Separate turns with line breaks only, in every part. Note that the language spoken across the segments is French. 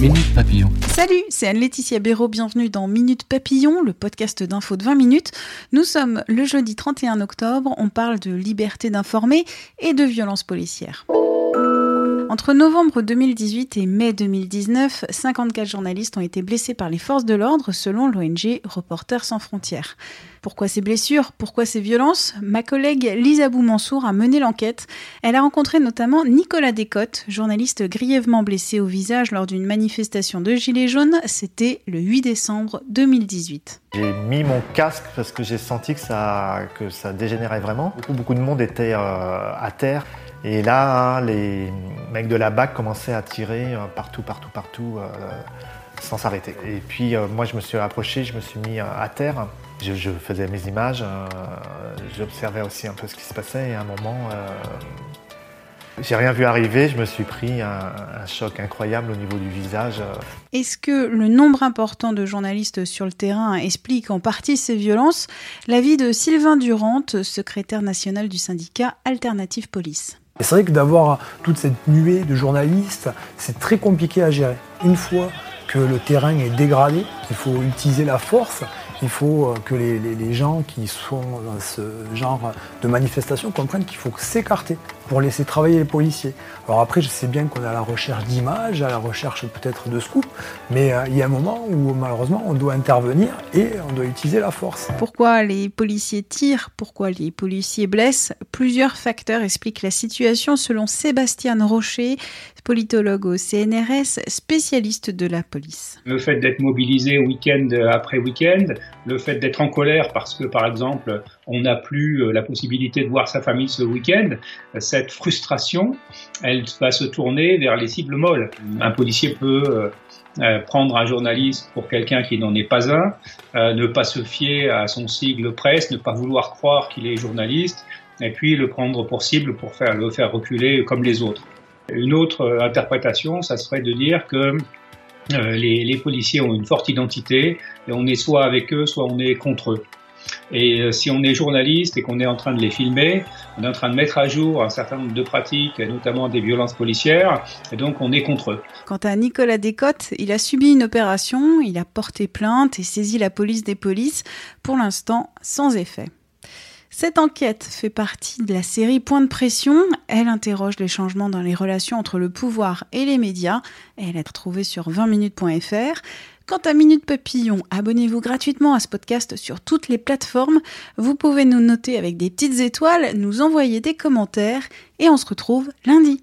Minute Papillon.
Salut, c'est Anne-Laetitia Béraud, bienvenue dans Minute Papillon, le podcast d'info de 20 minutes. Nous sommes le jeudi 31 octobre, on parle de liberté d'informer et de violence policière. Entre novembre 2018 et mai 2019, 54 journalistes ont été blessés par les forces de l'ordre selon l'ONG Reporters sans frontières. Pourquoi ces blessures? Pourquoi ces violences? Ma collègue Lisa Boumansour a mené l'enquête. Elle a rencontré notamment Nicolas Descottes, journaliste grièvement blessé au visage lors d'une manifestation de Gilets jaunes. C'était le 8 décembre 2018.
J'ai mis mon casque parce que j'ai senti que ça, que ça dégénérait vraiment. Beaucoup, beaucoup de monde était euh, à terre. Et là, les mecs de la BAC commençaient à tirer euh, partout, partout, partout, euh, sans s'arrêter. Et puis euh, moi, je me suis approché, je me suis mis à terre. Je, faisais mes images, j'observais aussi un peu ce qui se passait. Et à un moment, j'ai rien vu arriver, je me suis pris un, un, choc incroyable au niveau du visage.
Est-ce que le nombre important de journalistes sur le terrain explique en partie ces violences? L'avis de Sylvain Durand, secrétaire national du syndicat Alternative Police.
C'est vrai que d'avoir toute cette nuée de journalistes, c'est très compliqué à gérer. Une fois que le terrain est dégradé, qu'il faut utiliser la force, il faut que les, les, les, gens qui sont dans ce genre de manifestation comprennent qu'il faut s'écarter pour laisser travailler les policiers. Alors après, je sais bien qu'on est à la recherche d'images, à la recherche peut-être de scoops, mais euh, il y a un moment où malheureusement on doit intervenir et on doit utiliser la force.
Pourquoi les policiers tirent? Pourquoi les policiers blessent? Plusieurs facteurs expliquent la situation selon Sébastien Rocher, politologue au CNRS, spécialiste de la police.
Le fait d'être mobilisé week-end après week-end, le fait d'être en colère parce que par exemple on n'a plus la possibilité de voir sa famille ce week-end, cette frustration, elle va se tourner vers les cibles molles. Un policier peut euh, prendre un journaliste pour quelqu'un qui n'en est pas un, euh, ne pas se fier à son sigle presse, ne pas vouloir croire qu'il est journaliste, et puis le prendre pour cible pour faire, le faire reculer comme les autres. Une autre interprétation, ça serait de dire que euh, les, les, policiers ont une forte identité et on est soit avec eux, soit on est contre eux. Et euh, si on est journaliste et qu'on est en train de les filmer, on est en train de mettre à jour un certain nombre de pratiques, notamment des violences policières, et donc on est contre eux.
Quant à Nicolas Descottes, il a subi une opération, il a porté plainte et saisi la police des polices, pour l'instant sans effet. Cette enquête fait partie de la série Point de pression. Elle interroge les changements dans les relations entre le pouvoir et les médias. Elle est retrouvée sur 20minutes.fr. Quant à Minute Papillon, abonnez-vous gratuitement à ce podcast sur toutes les plateformes. Vous pouvez nous noter avec des petites étoiles, nous envoyer des commentaires et on se retrouve lundi.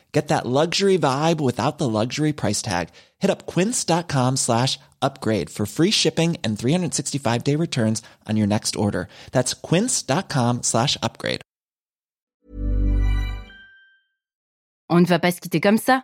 Get that luxury vibe without the luxury price tag. Hit up quince.com slash upgrade for free shipping and 365 day returns on your next order. That's quince.com slash upgrade.
On ne va pas se quitter comme ça.